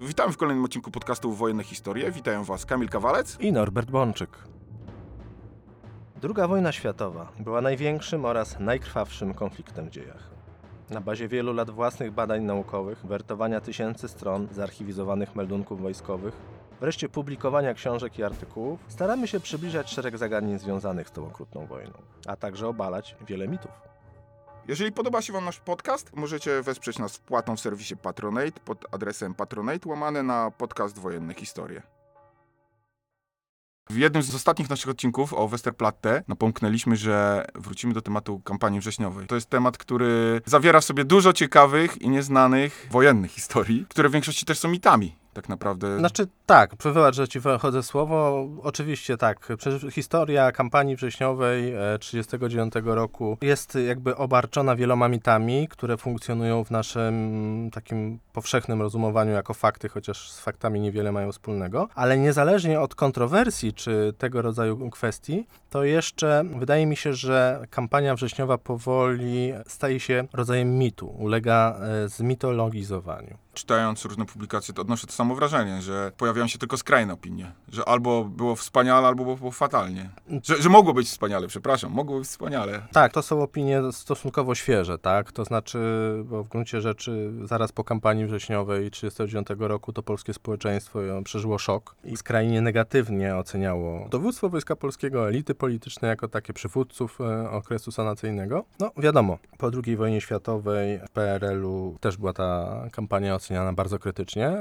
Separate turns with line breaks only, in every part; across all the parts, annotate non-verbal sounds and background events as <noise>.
Witamy w kolejnym odcinku podcastu Wojenne Historie. Witają Was Kamil Kawalec.
i Norbert Bączyk. Druga wojna światowa była największym oraz najkrwawszym konfliktem w dziejach. Na bazie wielu lat własnych badań naukowych, wertowania tysięcy stron zarchiwizowanych meldunków wojskowych, wreszcie publikowania książek i artykułów, staramy się przybliżać szereg zagadnień związanych z tą okrutną wojną, a także obalać wiele mitów.
Jeżeli podoba się Wam nasz podcast, możecie wesprzeć nas wpłatą w serwisie Patronate pod adresem patronate łamane na podcast Wojenne Historie. W jednym z ostatnich naszych odcinków o Westerplatte napomknęliśmy, że wrócimy do tematu kampanii wrześniowej. To jest temat, który zawiera w sobie dużo ciekawych i nieznanych wojennych historii, które w większości też są mitami. Tak naprawdę.
Znaczy tak, wybacz, że ci wchodzę w słowo. Oczywiście tak. Historia kampanii wrześniowej 1939 roku jest jakby obarczona wieloma mitami, które funkcjonują w naszym takim powszechnym rozumowaniu jako fakty, chociaż z faktami niewiele mają wspólnego. Ale niezależnie od kontrowersji czy tego rodzaju kwestii, to jeszcze wydaje mi się, że kampania wrześniowa powoli staje się rodzajem mitu, ulega e, zmitologizowaniu.
Czytając różne publikacje, to odnoszę to samo wrażenie, że pojawiają się tylko skrajne opinie. Że albo było wspaniale, albo było fatalnie. Że, że mogło być wspaniale, przepraszam, mogło być wspaniale.
Tak, to są opinie stosunkowo świeże, tak? To znaczy, bo w gruncie rzeczy zaraz po kampanii wrześniowej 1939 roku to polskie społeczeństwo przeżyło szok i skrajnie negatywnie oceniało dowództwo Wojska Polskiego, elity polityczne jako takie przywódców e, okresu sanacyjnego. No wiadomo, po II wojnie światowej w PRL-u też była ta kampania oceniana bardzo krytycznie,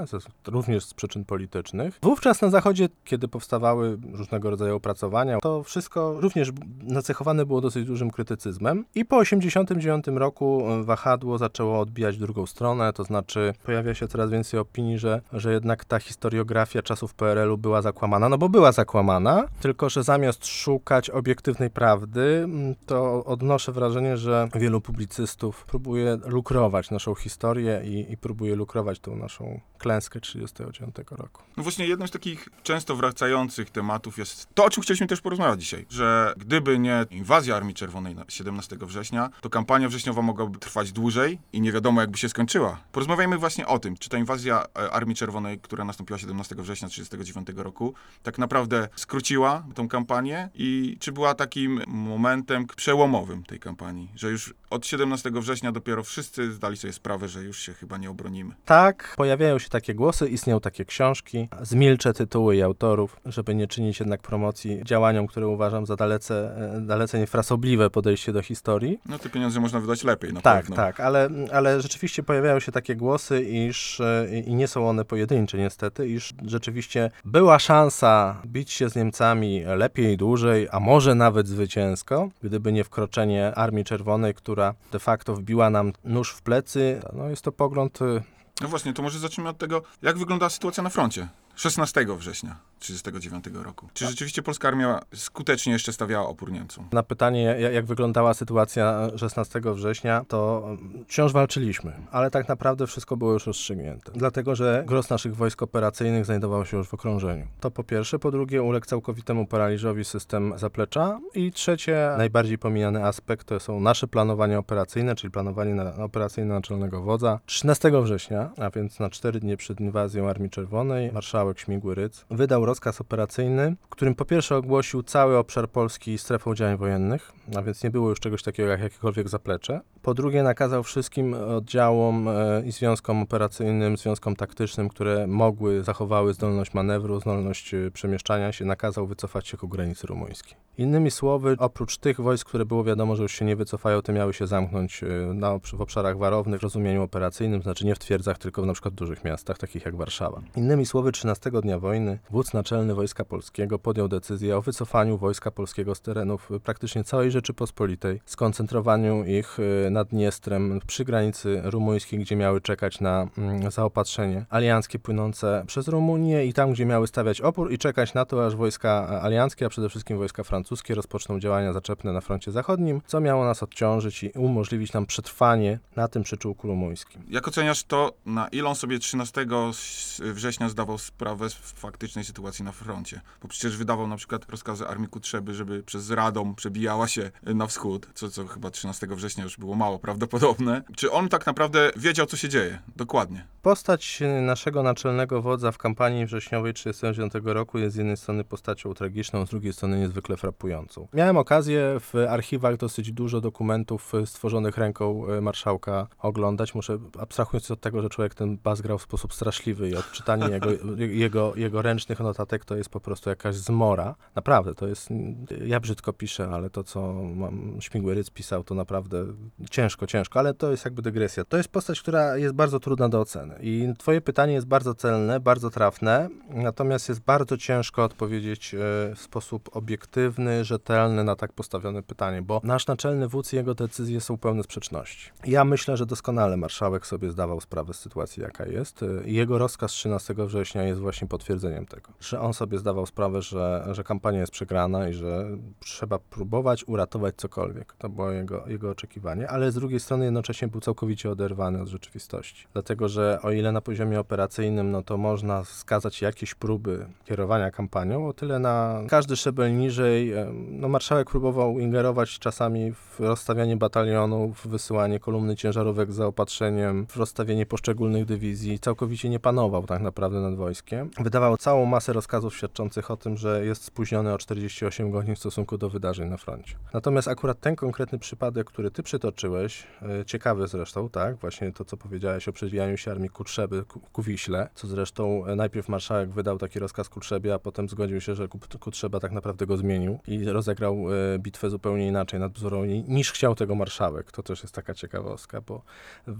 również z przyczyn politycznych. Wówczas na Zachodzie, kiedy powstawały różnego rodzaju opracowania, to wszystko również nacechowane było dosyć dużym krytycyzmem. I po 1989 roku e, wahadło zaczęło odbijać drugą stronę, to znaczy pojawia się coraz więcej opinii, że, że jednak ta historiografia czasów PRL-u była zakłamana, no bo była zakłamana, tylko że zamiast szukać obiektywnej prawdy, to odnoszę wrażenie, że wielu publicystów próbuje lukrować naszą historię i, i próbuje lukrować tą naszą klęskę 1939 roku.
No właśnie jednym z takich często wracających tematów jest to, o czym chcieliśmy też porozmawiać dzisiaj, że gdyby nie inwazja Armii Czerwonej na 17 września, to kampania wrześniowa mogłaby trwać dłużej i nie wiadomo jakby się skończyła. Porozmawiajmy właśnie o tym, czy ta inwazja e, Armii Czerwonej, która nastąpiła 17 września 1939 roku, tak naprawdę skróciła tą kampanię i czy była takim momentem przełomowym tej kampanii, że już od 17 września dopiero wszyscy zdali sobie sprawę, że już się chyba nie obronimy.
Tak, pojawiają się takie głosy, istnieją takie książki. Zmilczę tytuły i autorów, żeby nie czynić jednak promocji działaniom, które uważam za dalece, e, dalece niefrasobliwe podejście do historii.
No te pieniądze można wydać lepiej, na
Tak,
pewno.
tak, ale, ale rzeczywiście pojawiają się takie głosy, iż e, i nie są one pojedyncze niestety, iż rzeczywiście była szansa bić się z Niemcami lepiej, dłużej, a może nawet zwycięsko, gdyby nie wkroczenie Armii Czerwonej, która de facto wbiła nam nóż w plecy. No jest to pogląd e,
No właśnie, to może zacznijmy od tego, jak wyglądała sytuacja na froncie 16 września 1939 roku. Czy rzeczywiście polska armia skutecznie jeszcze stawiała opór Niemcom?
Na pytanie, ja- jak wyglądała sytuacja 16 września, to mm, wciąż walczyliśmy, ale tak naprawdę wszystko było już rozstrzygnięte. Dlatego, że gros naszych wojsk operacyjnych znajdował się już w okrążeniu. To po pierwsze. Po drugie, uległ całkowitemu paraliżowi system zaplecza. I trzecie, najbardziej pomijany aspekt to są nasze planowanie operacyjne, czyli planowanie na, operacyjne naczelnego wodza. 13 września, a więc na 4 dni przed inwazją Armii Czerwonej, marszałek Śmigły Rydz wydał rozkaz operacyjny, w którym po pierwsze ogłosił cały obszar Polski strefą działań wojennych, a więc nie było już czegoś takiego jak jakiekolwiek zaplecze. Po drugie nakazał wszystkim oddziałom e, i związkom operacyjnym, związkom taktycznym, które mogły, zachowały zdolność manewru, zdolność e, przemieszczania się, nakazał wycofać się ku granicy rumuńskiej. Innymi słowy, oprócz tych wojsk, które było wiadomo, że już się nie wycofają, te miały się zamknąć e, na, w obszarach warownych w rozumieniu operacyjnym, znaczy nie w twierdzach, tylko w na przykład dużych miastach, takich jak Warszawa. Innymi słowy, 13 dnia wojny wódz naczelny Wojska Polskiego podjął decyzję o wycofaniu Wojska Polskiego z terenów e, praktycznie całej Rzeczypospolitej, skoncentrowaniu ich e, nad Dniestrem przy granicy rumuńskiej, gdzie miały czekać na mm, zaopatrzenie alianckie płynące przez Rumunię i tam, gdzie miały stawiać opór i czekać na to, aż wojska e, alianckie, a przede wszystkim wojska francuskie rozpoczną działania zaczepne na froncie zachodnim, co miało nas odciążyć i umożliwić nam przetrwanie na tym przyczółku rumuńskim.
Jak oceniasz to, na ile on sobie 13 września zdawał sprawę sprawę z faktycznej sytuacji na froncie. Bo przecież wydawał na przykład rozkazy Armii Kutrzeby, żeby przez Radom przebijała się na wschód, co, co chyba 13 września już było mało prawdopodobne. Czy on tak naprawdę wiedział, co się dzieje? Dokładnie.
Postać naszego naczelnego wodza w kampanii wrześniowej 1939 roku jest z jednej strony postacią tragiczną, z drugiej strony niezwykle frapującą. Miałem okazję w archiwach dosyć dużo dokumentów e, stworzonych ręką e, marszałka oglądać. Muszę, abstrahując od tego, że człowiek ten bas grał w sposób straszliwy i odczytanie jego, <laughs> jego, jego ręcznych notatek to jest po prostu jakaś zmora. Naprawdę, to jest, ja brzydko piszę, ale to, co mam, Śmigły Ryc pisał, to naprawdę ciężko, ciężko, ale to jest jakby dygresja. To jest postać, która jest bardzo trudna do oceny. I twoje pytanie jest bardzo celne, bardzo trafne, natomiast jest bardzo ciężko odpowiedzieć e, w sposób obiektywny, rzetelny na tak postawione pytanie, bo nasz naczelny wódz i jego decyzje są pełne sprzeczności. Ja myślę, że doskonale marszałek sobie zdawał sprawę z sytuacji, jaka jest. E, Jego rozkaz 13 września jest właśnie potwierdzeniem tego, że on sobie zdawał sprawę, że, że kampania jest przegrana i że trzeba próbować uratować cokolwiek. To było jego, jego oczekiwanie, ale z drugiej strony jednocześnie był całkowicie oderwany od rzeczywistości. Dlatego, że o ile na poziomie operacyjnym, no to można wskazać jakieś próby kierowania kampanią, o tyle na każdy szczebel niżej, em, no marszałek próbował ingerować czasami w rozstawianie batalionów, w wysyłanie kolumny ciężarówek z zaopatrzeniem, w rozstawienie poszczególnych dywizji. Całkowicie nie panował tak naprawdę nad wojskiem. Wydawał całą masę rozkazów świadczących o tym, że jest spóźniony o 48 godzin w stosunku do wydarzeń na froncie. Natomiast akurat ten konkretny przypadek, który ty przytoczyłeś, e, ciekawy zresztą, tak, właśnie to, co powiedziałeś o przedwijaniu się armii Kutrzeby ku, ku Wiśle, co zresztą e, najpierw marszałek wydał taki rozkaz Kutrzebie, a potem zgodził się, że Kut- Kutrzeba tak naprawdę go zmienił i rozegrał e, bitwę zupełnie inaczej nad Bzurą ni- niż chciał tego marszałek. To też jest taka ciekawostka, bo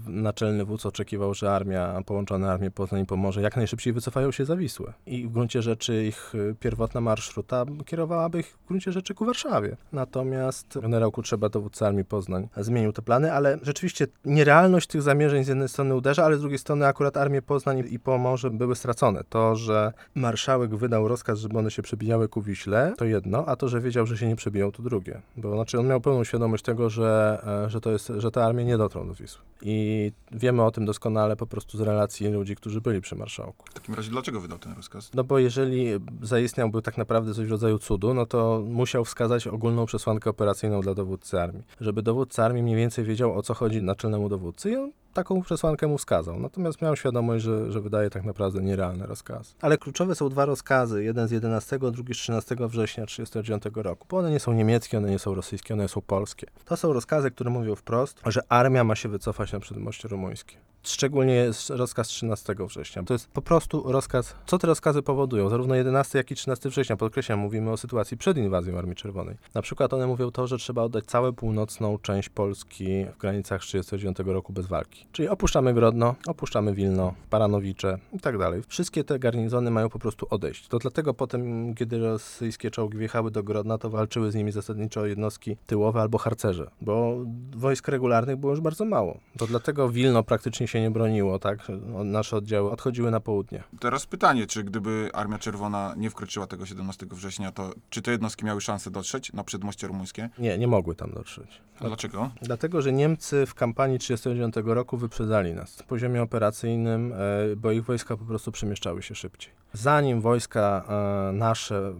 naczelny wódz oczekiwał, że armia, połączone armie Poznań i Pomorze jak najszybciej wycofają się za Wisłę. I w gruncie rzeczy ich y, pierwotna marszruta kierowałaby ich w gruncie rzeczy ku Warszawie. Natomiast generał Kutrzeba, dowódca armii Poznań, zmienił te plany, ale rzeczywiście nierealność tych zamierzeń z jednej strony uderza, ale z drugiej strony akurat armie Poznań i Pomorze były stracone. To, że marszałek wydał rozkaz, żeby one się przebijały ku Wiśle, to jedno, a to, że wiedział, że się nie przebiją, to drugie. Bo znaczy on miał pełną świadomość tego, że, e, że, to jest, że te armie nie dotrą do Wisły. I wiemy o tym doskonale po prostu z relacji ludzi, którzy byli przy marszałku.
W takim razie dlaczego wydał ten rozkaz?
No bo jeżeli zaistniałby tak naprawdę coś w rodzaju cudu, no to musiał wskazać ogólną przesłankę operacyjną dla dowódcy armii. Żeby dowódca armii mniej więcej wiedział, o co chodzi naczelnemu dowódcy i on taką przesłankę mu wskazał. Natomiast miał świadomość, że, że wydaje tak naprawdę nierealne rozkazy. Ale kluczowe są dwa rozkazy, jeden z 11, drugi z 13 września 1939 roku, bo one nie są niemieckie, one nie są rosyjskie, one są polskie. To są rozkazy, które mówią wprost, że armia ma się wycofać na przedmoście rumuńskie. Szczególnie jest rozkaz 13 września. To jest po prostu rozkaz. Co te rozkazy powodują? Zarówno 11, jak i 13 września, podkreślam, mówimy o sytuacji przed inwazją Armii Czerwonej. Na przykład one mówią to, że trzeba oddać całą północną część Polski w granicach 1939 roku bez walki. Czyli opuszczamy Grodno, opuszczamy Wilno, Baranowicze i tak dalej. Wszystkie te garnizony mają po prostu odejść. To dlatego potem, kiedy rosyjskie czołgi wjechały do Grodna, to walczyły z nimi zasadniczo jednostki tyłowe albo harcerze, bo wojsk regularnych było już bardzo mało. To dlatego Wilno praktycznie się nie broniło, tak? Nasze oddziały odchodziły na południe.
Teraz pytanie, czy gdyby Armia Czerwona nie wkroczyła tego 17 września, to czy te jednostki miały szansę dotrzeć na przedmoście rumuńskie?
Nie, nie mogły tam dotrzeć.
A dlaczego?
Dlatego, że Niemcy w kampanii 1939 roku wyprzedzali nas na poziomie operacyjnym, e, bo ich wojska po prostu przemieszczały się szybciej. Zanim wojska e, nasze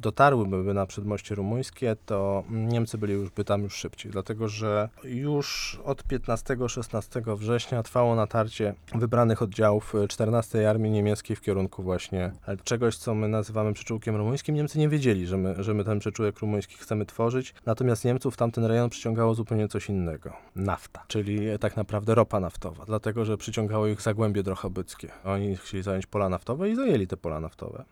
dotarłyby na przedmoście rumuńskie, to Niemcy byli już by tam już szybciej, dlatego że już od 15-16 września trwało natarcie wybranych oddziałów e, 14 Armii Niemieckiej w kierunku właśnie e, czegoś, co my nazywamy przyczółkiem rumuńskim. Niemcy nie wiedzieli, że my, że my ten przyczółek rumuński chcemy tworzyć, natomiast Niemców tamten rejon przyciągało zupełnie coś innego. Nafta, czyli e, tak naprawdę ropa naftowa, dlatego że przyciągało ich Zagłębie Drochobyckie. Oni chcieli zająć pola naftowe i zajęli te pola naftowe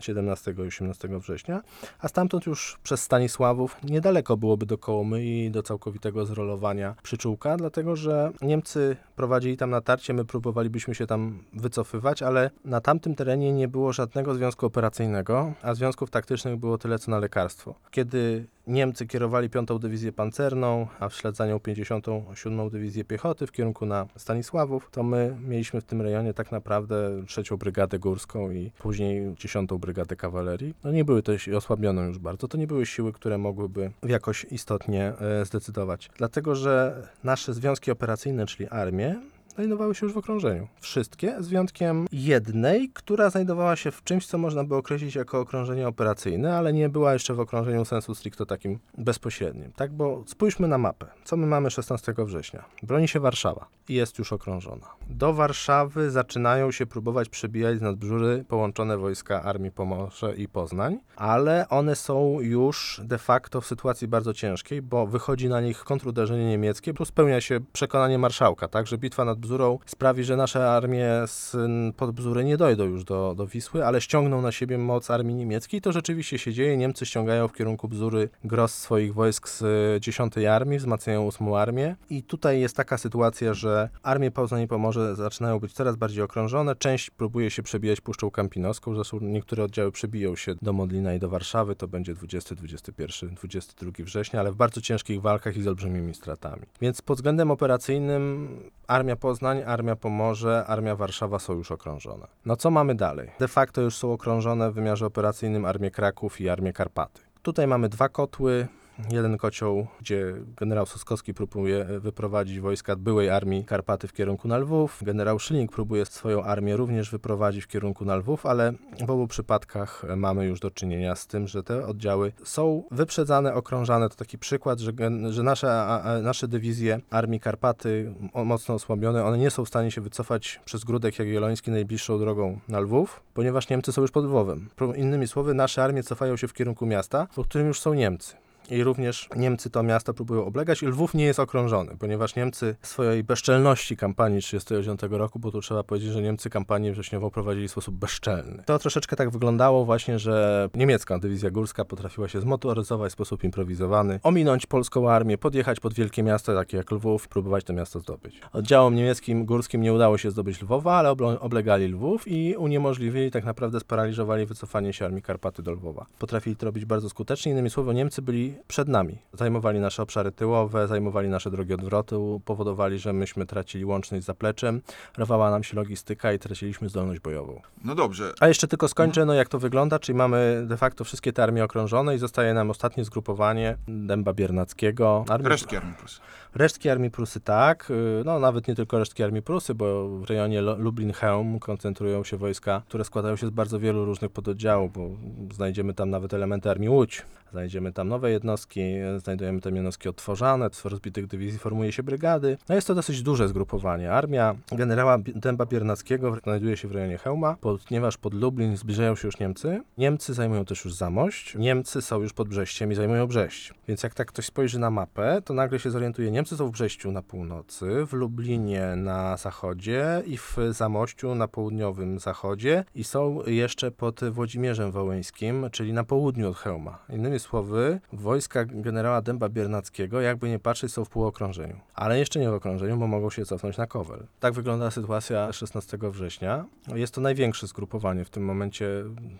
17 i 18 września, a stamtąd już przez Stanisławów niedaleko byłoby do Kołomy i do całkowitego zrolowania przyczółka, dlatego że Niemcy prowadzili tam natarcie, my próbowalibyśmy się tam wycofywać, ale na tamtym terenie nie było żadnego związku operacyjnego, a związków taktycznych było tyle co na lekarstwo. Kiedy Niemcy kierowali 5. Dywizję Pancerną, a w ślad za nią 57. Dywizję Piechoty w kierunku na Stanisławów, to my mieliśmy w tym rejonie tak naprawdę 3. Brygadę Górską i później 10. Brygadę Kawalerii. No nie były to osłabioną już bardzo, to nie były siły, które mogłyby jakoś istotnie e, zdecydować. Dlatego, że nasze związki operacyjne, czyli armie, znajdowały się już w okrążeniu. Wszystkie, z wyjątkiem jednej, która znajdowała się w czymś, co można by określić jako okrążenie operacyjne, ale nie była jeszcze w okrążeniu sensu stricto takim bezpośrednim. Tak, bo spójrzmy na mapę. Co my mamy 16 września? Broni się Warszawa i jest już okrążona. Do Warszawy zaczynają się próbować przebijać z nadbrzury połączone wojska Armii Pomorze i Poznań, ale one są już de facto w sytuacji bardzo ciężkiej, bo wychodzi na nich kontruderzenie niemieckie, plus spełnia się przekonanie marszałka, tak, że bitwa nad Bzurą sprawi, że nasze armie z pod Bzury nie dojdą już do, do Wisły, ale ściągną na siebie moc armii niemieckiej. To rzeczywiście się dzieje. Niemcy ściągają w kierunku Bzury gros swoich wojsk z 10 armii, wzmacniają 8 armię i tutaj jest taka sytuacja, że armie Poznań i Pomorze zaczynają być coraz bardziej okrążone. Część próbuje się przebijać Puszczą Kampinowską, zresztą niektóre oddziały przebiją się do Modlina i do Warszawy. To będzie 20, 21, 22 września, ale w bardzo ciężkich walkach i z olbrzymimi stratami. Więc pod względem operacyjnym Armia Poznań, Armia Pomorze, Armia Warszawa są już okrążone. No co mamy dalej? De facto już są okrążone w wymiarze operacyjnym Armię Kraków i Armię Karpaty. Tutaj mamy dwa kotły. Jeden kocioł, gdzie generał Suskowski próbuje wyprowadzić wojska byłej armii Karpaty w kierunku na Lwów. Generał Szyling próbuje swoją armię również wyprowadzić w kierunku na Lwów, ale w obu przypadkach mamy już do czynienia z tym, że te oddziały są wyprzedzane, okrążane. To taki przykład, że, że nasze, nasze dywizje Armii Karpaty mocno osłabione, one nie są w stanie się wycofać przez Grudek Jagielloński najbliższą drogą na Lwów, ponieważ Niemcy są już pod Lwowem. Innymi słowy, nasze armie cofają się w kierunku miasta, po którym już są Niemcy. I również Niemcy to miasto próbują oblegać i Lwów nie jest okrążony, ponieważ Niemcy swojej bezczelności kampanii 1939 roku, bo tu trzeba powiedzieć, że Niemcy kampanię wrześniową prowadzili w sposób bezczelny. To troszeczkę tak wyglądało właśnie, że niemiecka dywizja górska potrafiła się zmotoryzować w sposób improwizowany, ominąć polską armię, podjechać pod wielkie miasto, takie jak Lwów, próbować to miasto zdobyć. Oddziałom niemieckim górskim nie udało się zdobyć Lwowa, ale oblegali Lwów i uniemożliwili, tak naprawdę sparaliżowali wycofanie się armii Karpaty do Lwowa. Potrafili to robić bardzo skutecznie, innymi słowy Niemcy byli przed nami. Zajmowali nasze obszary tyłowe, zajmowali nasze drogi odwrotu, powodowali, że myśmy tracili łączność z zapleczem, rwała nam się logistyka i traciliśmy zdolność bojową.
No dobrze,
A jeszcze tylko skończę, no jak to wygląda, czyli mamy de facto wszystkie te armie okrążone i zostaje nam ostatnie zgrupowanie Dęba Biernackiego. Armii,
resztki armii Prusy.
Resztki Armii Prusy tak, y, no nawet nie tylko resztki Armii Prusy, bo w rejonie Lublin-Chełm koncentrują się wojska, które składają się z bardzo wielu różnych pododdziałów, bo znajdziemy tam nawet elementy Armii Łódź, znajdziemy tam nowe jednostki, znajdujemy tam jednostki odtworzane, z rozbitych dywizji formuje się brygady. No jest to dosyć duże zgrupowanie. Armia generała Dęba Biernackiego znajduje się w rejonie Chełma, ponieważ pod Lublin zbliżają się już Niemcy. Niemcy zajmują też już Zamość, Niemcy są już pod Brześciem i zajmują Brześć. Więc jak tak ktoś spojrzy na mapę, to nagle się zorientuje, Niemcy są w Brześciu na północy, w Lublinie na zachodzie i w Zamościu na południowym zachodzie i są jeszcze pod Włodzimierzem Wołyńskim, czyli na południu od Chełma. Innymi słowy, wojska generała Dęba Biernackiego, jakby nie patrzeć, są w półokrążeniu. Ale jeszcze nie w okrążeniu, bo mogą się cofnąć na Kowel. Tak wygląda sytuacja 16 września. Jest to największe zgrupowanie w tym momencie,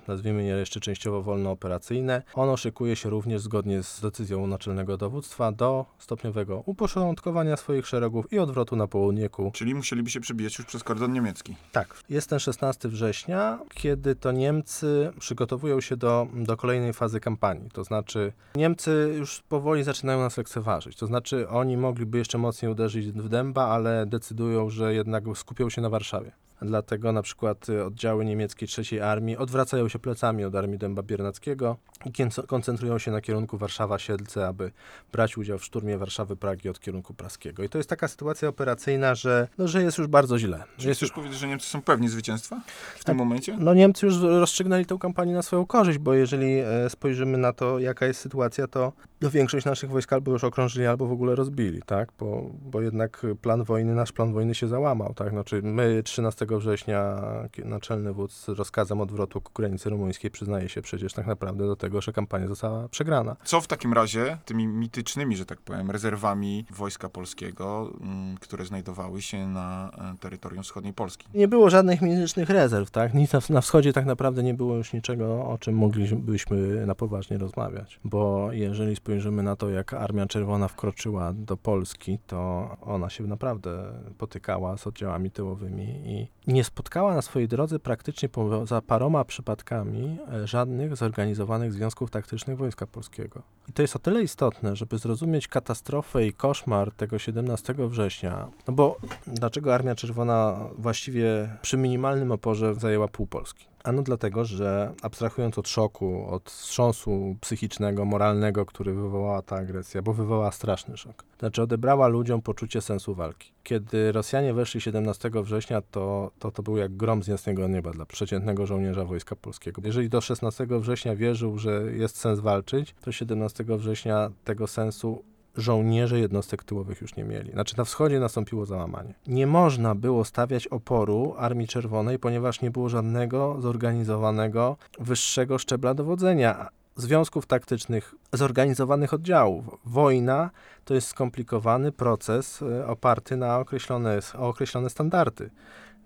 nazwijmy je jeszcze częściowo wolnooperacyjne. Ono szykuje się również zgodnie z decyzją naczelnego dowództwa do stopniowego uporządkowania swoich szeregów i odwrotu na południe ku
Czyli musieliby się przebijać już przez kordon niemiecki.
tak, jest ten 16 września, kiedy to Niemcy przygotowują się do, do kolejnej fazy kampanii. To znaczy, Niemcy już powoli zaczynają nas lekceważyć. To znaczy, oni mogliby jeszcze mocniej uderzyć w dęba, ale decydują, że jednak skupią się na Warszawie. Dlatego na przykład y, oddziały niemieckiej III Armii odwracają się plecami od armii Dęba Biernackiego i koncentrują się na kierunku Warszawa-Siedlce, aby brać udział w szturmie Warszawy Pragi od kierunku praskiego. I to jest taka sytuacja operacyjna, że, no, że jest już bardzo źle.
Czy
jest
chcesz powiedzieć, że Niemcy są pewni zwycięstwa w tym
Tak.
momencie?
no Niemcy już rozstrzygnęli tę kampanię na swoją korzyść, bo jeżeli e, spojrzymy na to, jaka jest sytuacja, to no, większość naszych wojsk albo już okrążyli, albo w ogóle rozbili, tak? Bo, bo jednak plan wojny, nasz plan wojny się załamał, tak? Znaczy my 13 września naczelny wódz rozkazem odwrotu ku granicy rumuńskiej przyznaje się przecież tak naprawdę do tego, że kampania została przegrana.
Co w takim razie tymi mitycznymi, że tak powiem, rezerwami Wojska Polskiego, mm, które znajdowały się na e, terytorium wschodniej Polski?
Nie było żadnych militycznych rezerw, tak? Nic na, na wschodzie tak naprawdę nie było już niczego, o czym moglibyśmy na poważnie rozmawiać. Bo jeżeli spojrzymy na to, jak Armia Czerwona wkroczyła do Polski, to ona się naprawdę potykała z oddziałami tyłowymi i nie spotkała na swojej drodze praktycznie poza paroma przypadkami e, żadnych zorganizowanych związków taktycznych Wojska Polskiego. I to jest o tyle istotne, żeby zrozumieć katastrofę i koszmar tego 17 września. No bo dlaczego Armia Czerwona właściwie przy minimalnym oporze zajęła pół Polski? Ano dlatego, że abstrahując od szoku, od wstrząsu psychicznego, moralnego, który wywołała ta agresja, bo wywołała straszny szok. Znaczy odebrała ludziom poczucie sensu walki. Kiedy Rosjanie weszli 17 września, to to, to był jak grom z jasnego nieba dla przeciętnego żołnierza Wojska Polskiego. Jeżeli do 16 września wierzył, że jest sens walczyć, to 17 września tego sensu żołnierze jednostek tyłowych już nie mieli. Znaczy na wschodzie nastąpiło załamanie. Nie można było stawiać oporu Armii Czerwonej, ponieważ nie było żadnego zorganizowanego wyższego szczebla dowodzenia. Związków taktycznych, zorganizowanych oddziałów. Wojna to jest skomplikowany proces e, oparty na określone, określone standardy.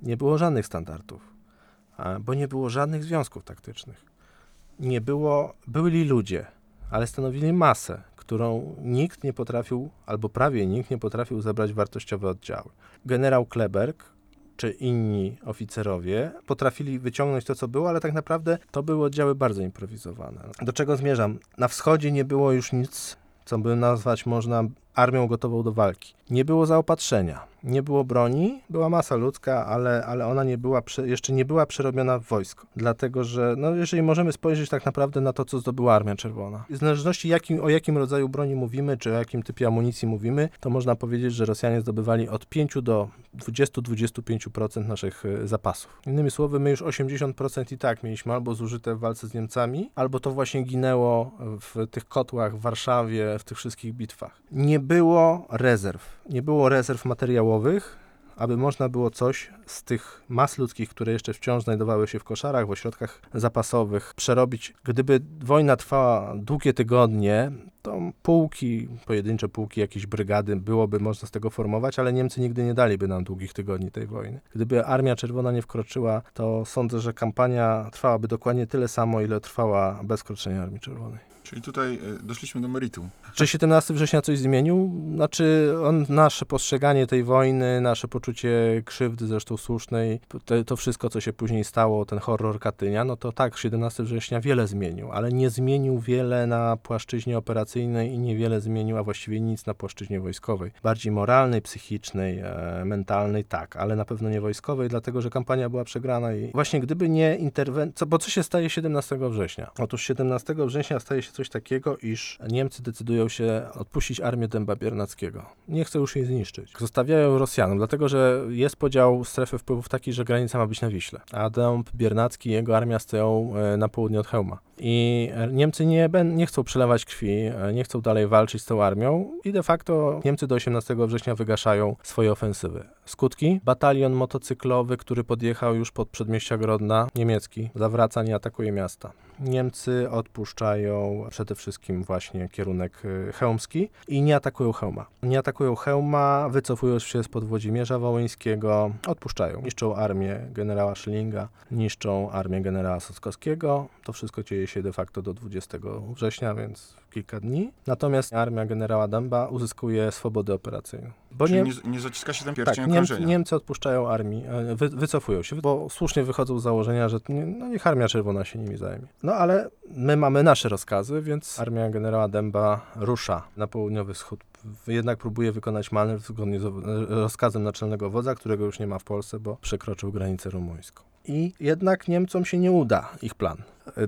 Nie było żadnych standardów, bo nie było żadnych związków taktycznych. Nie było, byli ludzie, ale stanowili masę, którą nikt nie potrafił, albo prawie nikt nie potrafił zebrać wartościowe oddziały. Generał Kleberg czy inni oficerowie potrafili wyciągnąć to, co było, ale tak naprawdę to były oddziały bardzo improwizowane. Do czego zmierzam? Na wschodzie nie było już nic, co by nazwać można armią gotową do walki. Nie było zaopatrzenia, nie było broni, była masa ludzka, ale, ale ona nie była, jeszcze nie była przerobiona w wojsko. Dlatego, że no, jeżeli możemy spojrzeć tak naprawdę na to, co zdobyła Armia Czerwona. W zależności jakim, o jakim rodzaju broni mówimy, czy o jakim typie amunicji mówimy, to można powiedzieć, że Rosjanie zdobywali od 5 do 20-25% naszych y, zapasów. Innymi słowy, my już 80% i tak mieliśmy albo zużyte w walce z Niemcami, albo to właśnie ginęło w tych kotłach w Warszawie, w tych wszystkich bitwach. Nie było rezerw. Nie było rezerw materiałowych, aby można było coś z tych mas ludzkich, które jeszcze wciąż znajdowały się w koszarach, w ośrodkach zapasowych, przerobić. Gdyby wojna trwała długie tygodnie, to pułki, pojedyncze pułki, jakieś brygady byłoby można z tego formować, ale Niemcy nigdy nie daliby nam długich tygodni tej wojny. Gdyby Armia Czerwona nie wkroczyła, to sądzę, że kampania trwałaby dokładnie tyle samo, ile trwała bez wkroczenia Armii Czerwonej.
Czyli tutaj y, doszliśmy do meritum.
Czy 17 września coś zmienił? Znaczy, on, nasze postrzeganie tej wojny, nasze poczucie krzywdy, zresztą słusznej, to, to wszystko, co się później stało, ten horror Katynia, no to tak, 17 września wiele zmienił, ale nie zmienił wiele na płaszczyźnie operacyjnej i niewiele zmienił, a właściwie nic na płaszczyźnie wojskowej. Bardziej moralnej, psychicznej, e, mentalnej, tak, ale na pewno nie wojskowej, dlatego, że kampania była przegrana i właśnie gdyby nie interwencja, bo co się staje 17 września? Otóż 17 września staje się coś takiego, iż Niemcy decydują się odpuścić armię Dęba Biernackiego. Nie chcą już jej zniszczyć. Zostawiają Rosjanom, dlatego że jest podział strefy wpływów taki, że granica ma być na Wiśle, a Dęb Biernacki i jego armia stoją e, na południe od Chełma. I e, Niemcy nie, nie chcą przelewać krwi, e, nie chcą dalej walczyć z tą armią i de facto Niemcy do 18 września wygaszają swoje ofensywy. Skutki? Batalion motocyklowy, który podjechał już pod przedmieścia Grodna, niemiecki, zawraca, nie atakuje miasta. Niemcy odpuszczają przede wszystkim właśnie kierunek y, chełmski i nie atakują Chełma. Nie atakują Chełma, wycofują się spod Włodzimierza Wołyńskiego, odpuszczają. Niszczą armię generała Schillinga, niszczą armię generała Sockowskiego. To wszystko dzieje się de facto do 20 września, więc kilka dni. Natomiast armia generała Dęba uzyskuje swobodę operacyjną. Bo
Czyli
nie,
nie, zaciska się ten
tak,
pierścień
Niemcy,
okrążenia.
Niemcy odpuszczają armii, e, wy, wycofują się, bo słusznie wychodzą z założenia, że nie, no niech Armia Czerwona się nimi zajmie. No ale my mamy nasze rozkazy, więc armia generała Dęba rusza na południowy wschód. Jednak próbuje wykonać manewr zgodnie z rozkazem naczelnego wodza, którego już nie ma w Polsce, bo przekroczył granicę rumuńską. I jednak Niemcom się nie uda ich plan.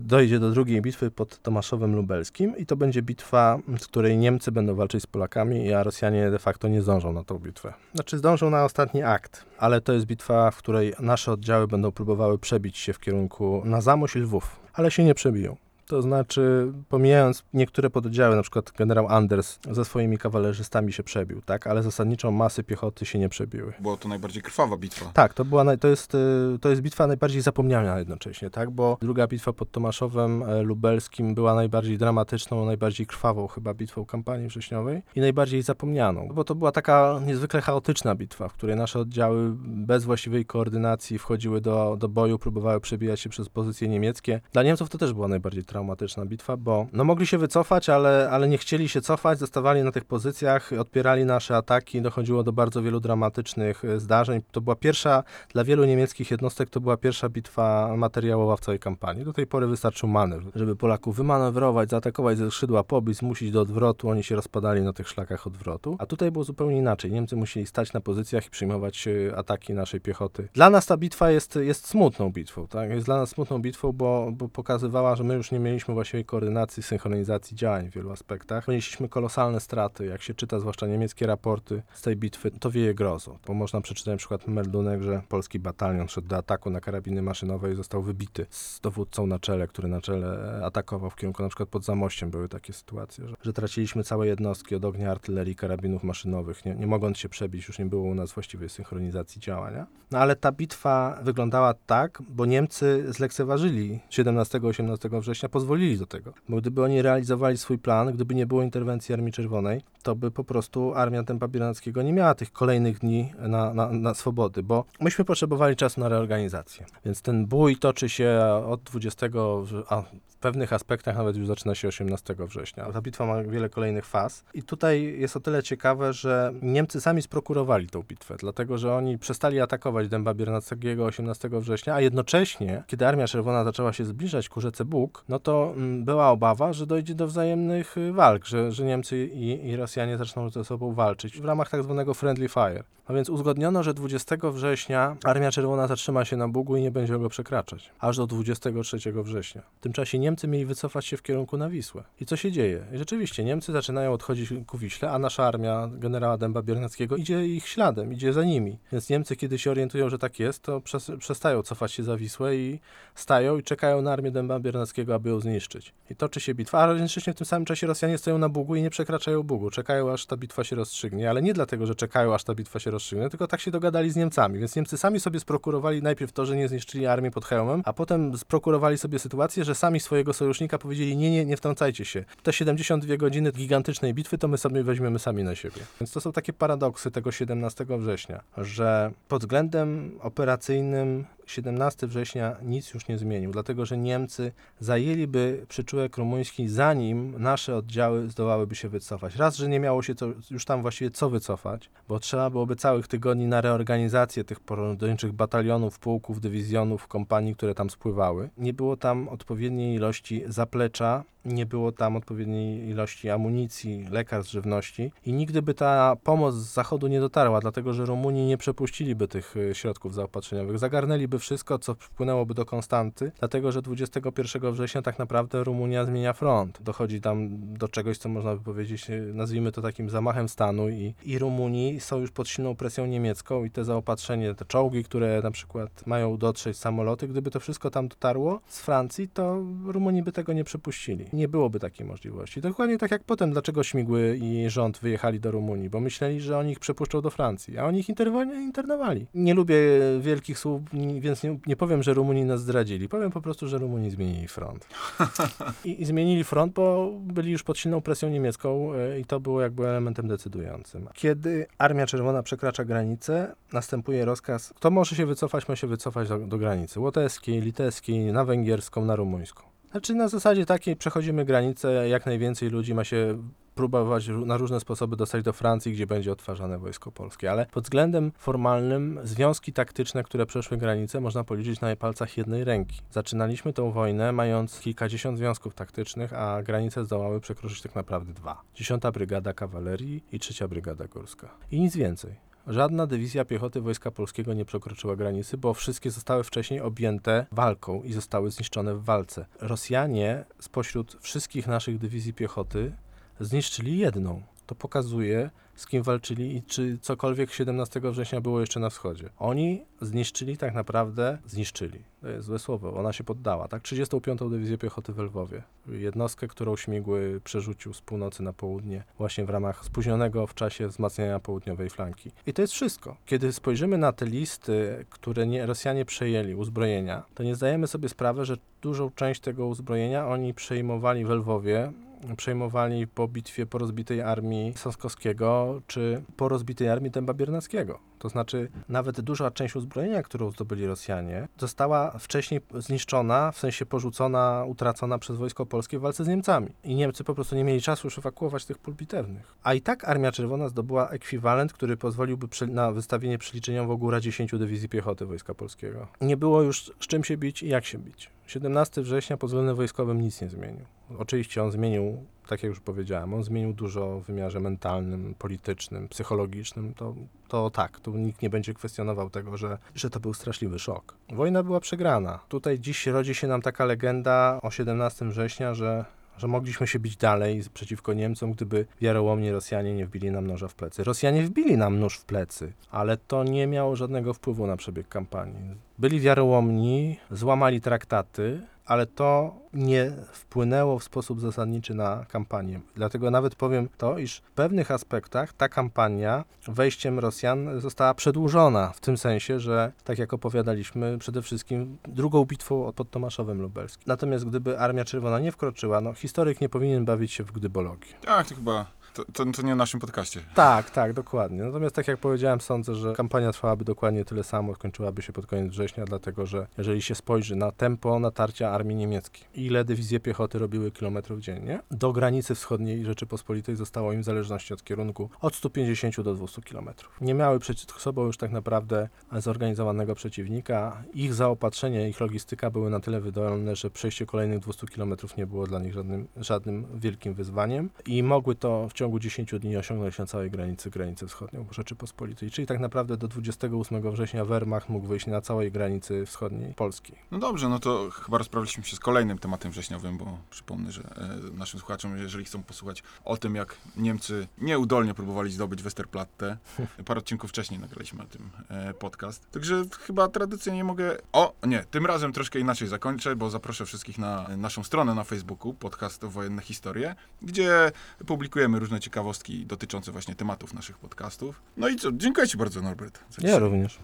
Dojdzie do drugiej bitwy pod Tomaszowem Lubelskim i to będzie bitwa, w której Niemcy będą walczyć z Polakami, a Rosjanie de facto nie zdążą na tą bitwę. Znaczy zdążą na ostatni akt, ale to jest bitwa, w której nasze oddziały będą próbowały przebić się w kierunku na Zamość i Lwów, ale się nie przebiją. To znaczy, pomijając niektóre pododdziały, na przykład generał Anders ze swoimi kawalerzystami się przebił, tak, ale zasadniczo masy piechoty się nie przebiły.
Była to najbardziej krwawa bitwa.
Tak, to, była, naj- to, jest, y, to jest bitwa najbardziej zapomniana jednocześnie, tak? Bo druga bitwa pod Tomaszowem e, Lubelskim była najbardziej dramatyczną, najbardziej krwawą chyba bitwą kampanii wrześniowej i najbardziej zapomnianą. Bo to była taka niezwykle chaotyczna bitwa, w której nasze oddziały bez właściwej koordynacji wchodziły do, do boju, próbowały przebijać się przez pozycje niemieckie. Dla Niemców to też była najbardziej traumatyczna bitwa, bo no mogli się wycofać, ale, ale nie chcieli się cofać, zostawali na tych pozycjach, odpierali nasze ataki, dochodziło do bardzo wielu dramatycznych e, zdarzeń. To była pierwsza, dla wielu niemieckich jednostek, to była pierwsza bitwa materiałowa w całej kampanii. Do tej pory wystarczył manewr, żeby Polaków wymanewrować, zaatakować ze skrzydła, pobić, zmusić do odwrotu, oni się rozpadali na tych szlakach odwrotu. A tutaj było zupełnie inaczej. Niemcy musieli stać na pozycjach i przyjmować e, ataki naszej piechoty. Dla nas ta bitwa jest, jest smutną bitwą, tak? Jest dla nas smutną bitwą, bo, bo pokazywała, że my już nie mieliśmy właściwej koordynacji, synchronizacji działań w wielu aspektach. Ponieśliśmy kolosalne straty. Jak się czyta zwłaszcza niemieckie raporty z tej bitwy, to wieje grozą. Bo można przeczytać na przykład meldunek, że polski batalion szedł do ataku na karabiny maszynowe i został wybity z dowódcą na czele, który na czele atakował w kierunku na przykład pod Zamościem. Były takie sytuacje, że, że traciliśmy całe jednostki od ognia artylerii, karabinów maszynowych, nie, nie mogąc się przebić, już nie było u nas właściwej synchronizacji działania. No ale ta bitwa wyglądała tak, bo Niemcy zlekceważyli 17-18 września, pozwolili do tego. Bo gdyby oni realizowali swój plan, gdyby nie było interwencji Armii Czerwonej, to by po prostu armia Tempa Biernackiego nie miała tych kolejnych dni na, na, na swobody, bo myśmy potrzebowali czasu na reorganizację. Więc ten bój toczy się od 20, wrze- a w pewnych aspektach nawet już zaczyna się 18 września. Ta bitwa ma wiele kolejnych faz. I tutaj jest o tyle ciekawe, że Niemcy sami sprokurowali tą bitwę, dlatego że oni przestali atakować Dęba Biernackiego 18 września, a jednocześnie, kiedy Armia Czerwona zaczęła się zbliżać ku rzece Bóg, no to mm, była obawa, że dojdzie do wzajemnych y, walk, że, że Niemcy i, i Rosjanie zaczną ze sobą walczyć w ramach tak zwanego friendly fire. A więc uzgodniono, że 20 września Armia Czerwona zatrzyma się na Bugu i nie będzie go przekraczać, aż do 23 września. W tym czasie Niemcy mieli wycofać się w kierunku na Wisłę. I co się dzieje? Rzeczywiście Niemcy zaczynają odchodzić ku Wiśle, a nasza armia generała Dęba Biernackiego idzie ich śladem, idzie za nimi. Więc Niemcy, kiedy się orientują, że tak jest, to przes- przestają cofać się za Wisłę i stają i czekają na armię Dęba Biernackiego, aby ją zniszczyć. I toczy się bitwa, ale jednocześnie w tym samym czasie Rosjanie stoją na Bugu i nie przekraczają Bugu. Aż ta bitwa się rozstrzygnie, ale nie dlatego, że czekają, aż ta bitwa się rozstrzygnie, tylko tak się dogadali z Niemcami. Więc Niemcy sami sobie sprokurowali najpierw to, że nie zniszczyli armii pod hełmem, a potem sprokurowali sobie sytuację, że sami swojego sojusznika powiedzieli, nie, nie, nie wtrącajcie się. Te 72 godziny gigantycznej bitwy to my sobie weźmiemy sami na siebie. Więc to są takie paradoksy tego 17 września, że pod względem operacyjnym 17 września nic już nie zmienił, dlatego że Niemcy zajęliby przyczółek rumuński zanim nasze oddziały zdołałyby się wycofać. Raz, że nie miało się to, już tam właściwie co wycofać, bo trzeba byłoby całych tygodni na reorganizację tych pojedynczych batalionów, pułków, dywizjonów, kompanii, które tam spływały. Nie było tam odpowiedniej ilości zaplecza, nie było tam odpowiedniej ilości amunicji, lekarstw, żywności i nigdy by ta pomoc z zachodu nie dotarła, dlatego że Rumuni nie przepuściliby tych y, środków zaopatrzeniowych. Zagarnęliby wszystko, co wpłynęłoby do Konstanty, dlatego że 21 września tak naprawdę Rumunia zmienia front. Dochodzi tam do czegoś, co można by powiedzieć, y, nazwijmy to takim zamachem stanu i, i Rumuni są już pod silną presją niemiecką i te zaopatrzenie, te czołgi, które na przykład mają dotrzeć samoloty, gdyby to wszystko tam dotarło z Francji, to Rumuni by tego nie przepuścili. Nie byłoby takiej możliwości. Dokładnie tak jak potem, dlaczego Śmigły i rząd wyjechali do Rumunii, bo myśleli, że oni ich przepuszczą do Francji, a oni ich internowali. Nie lubię wielkich słów, więc nie, nie powiem, że Rumuni nas zdradzili. Powiem po prostu, że Rumuni zmienili front. <laughs> I, I zmienili front, bo byli już pod silną presją niemiecką e, i to było jakby elementem decydującym. Kiedy Armia Czerwona przekracza granicę, następuje rozkaz, kto może się wycofać, ma się wycofać do, do granicy łotewskiej, litewskiej, na węgierską, na rumuńską. Znaczy na zasadzie takiej przechodzimy granicę, jak najwięcej ludzi ma się próbować ró- na różne sposoby dostać do Francji, gdzie będzie odtwarzane wojsko polskie. Ale pod względem formalnym związki taktyczne, które przeszły granicę, można policzyć na palcach jednej ręki. Zaczynaliśmy tą wojnę mając kilkadziesiąt związków taktycznych, a granice zdołały przekroczyć tak naprawdę dwa. 10 Brygada Kawalerii i 3 Brygada Górska. I nic więcej. Żadna dywizja piechoty Wojska Polskiego nie przekroczyła granicy, bo wszystkie zostały wcześniej objęte walką i zostały zniszczone w walce. Rosjanie spośród wszystkich naszych dywizji piechoty zniszczyli jedną. To pokazuje, z kim walczyli i czy cokolwiek 17 września było jeszcze na wschodzie. Oni zniszczyli tak naprawdę, zniszczyli, to jest złe słowo, ona się poddała, tak? 35. Dywizję Piechoty w Lwowie. Jednostkę, którą Śmigły przerzucił z północy na południe, właśnie w ramach spóźnionego w czasie wzmacniania południowej flanki. I to jest wszystko. Kiedy spojrzymy na te listy, które nie, Rosjanie przejęli, uzbrojenia, to nie zdajemy sobie sprawy, że dużą część tego uzbrojenia oni przejmowali w Lwowie, przejmowali po bitwie po rozbitej armii Saskowskiego, czy po rozbitej armii Dęba Biernackiego. To znaczy, nawet duża część uzbrojenia, którą zdobyli Rosjanie, została wcześniej zniszczona, w sensie porzucona, utracona przez wojsko polskie w walce z Niemcami. I Niemcy po prostu nie mieli czasu już ewakuować tych pól bitewnych. A i tak Armia Czerwona zdobyła ekwiwalent, który pozwoliłby na wystawienie przeliczeniowo góra 10 dywizji piechoty Wojska Polskiego. Nie było już z czym się bić i jak się bić. 17 września pod względem wojskowym nic nie zmienił. Oczywiście on zmienił, tak jak już powiedziałem, on zmienił dużo w wymiarze mentalnym, politycznym, psychologicznym. To, to tak, tu nikt nie będzie kwestionował tego, że, że to był straszliwy szok. Wojna była przegrana. Tutaj dziś rodzi się nam taka legenda o 17 września, że że mogliśmy się bić dalej przeciwko Niemcom, gdyby wiarołomni Rosjanie nie wbili nam noża w plecy. Rosjanie wbili nam nóż w plecy, ale to nie miało żadnego wpływu na przebieg kampanii. Byli wiarołomni, złamali traktaty, ale to nie wpłynęło w sposób zasadniczy na kampanię. Dlatego nawet powiem to, iż w pewnych aspektach ta kampania wejściem Rosjan została przedłużona, w tym sensie, że tak jak opowiadaliśmy, przede wszystkim drugą bitwą pod Tomaszowem Lubelskim. Natomiast gdyby Armia Czerwona nie wkroczyła, no historyk nie powinien bawić się w gdybologii.
Tak, to chyba, to, to, to nie w naszym podcaście.
Tak, tak, dokładnie. Natomiast tak jak powiedziałem, sądzę, że kampania trwałaby dokładnie tyle samo, skończyłaby się pod koniec września, dlatego że jeżeli się spojrzy na tempo natarcia armii niemieckiej, ile dywizje piechoty robiły kilometrów dziennie, do granicy wschodniej Rzeczypospolitej zostało im w zależności od kierunku od 150 do 200 kilometrów. Nie miały przeciw sobą już tak naprawdę zorganizowanego przeciwnika. Ich zaopatrzenie, ich logistyka były na tyle wydolne, że przejście kolejnych 200 kilometrów nie było dla nich żadnym, żadnym wielkim wyzwaniem i mogły to w ciągu 10 dni osiągnąć na całej granicy, granicę wschodnią Rzeczypospolitej. Czyli tak naprawdę do 28 września Wehrmacht mógł wyjść na całej granicy wschodniej Polski.
No dobrze, no to chyba rozprawiliśmy się z kolejnym tematem wrześniowym, bo przypomnę, że e, naszym słuchaczom, jeżeli chcą posłuchać o tym, jak Niemcy nieudolnie próbowali zdobyć Westerplatte, <laughs> parę odcinków wcześniej nagraliśmy o tym e, podcast. Także chyba tradycyjnie mogę... O, nie, tym razem troszkę inaczej zakończę, bo zaproszę wszystkich na naszą stronę na Facebooku, podcast Wojenne Historie, gdzie publikujemy różne ciekawostki dotyczące właśnie tematów naszych podcastów. No i co, dziękuję Ci bardzo, Norbert.
Ja również.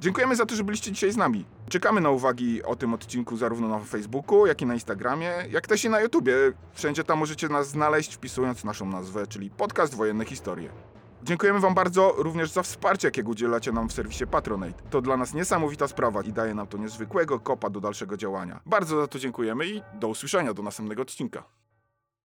Dziękujemy za to, że byliście dzisiaj z nami. Czekamy na uwagi o tym odcinku zarówno na Facebooku, jak i na Instagramie, jak też i na YouTubie. Wszędzie tam możecie nas znaleźć, wpisując naszą nazwę, czyli Podcast Wojenne Historie. Dziękujemy Wam bardzo również za wsparcie, jakiego udzielacie nam w serwisie Patronate. To dla nas niesamowita sprawa i daje nam to niezwykłego kopa do dalszego działania. Bardzo za to dziękujemy i do usłyszenia do następnego odcinka.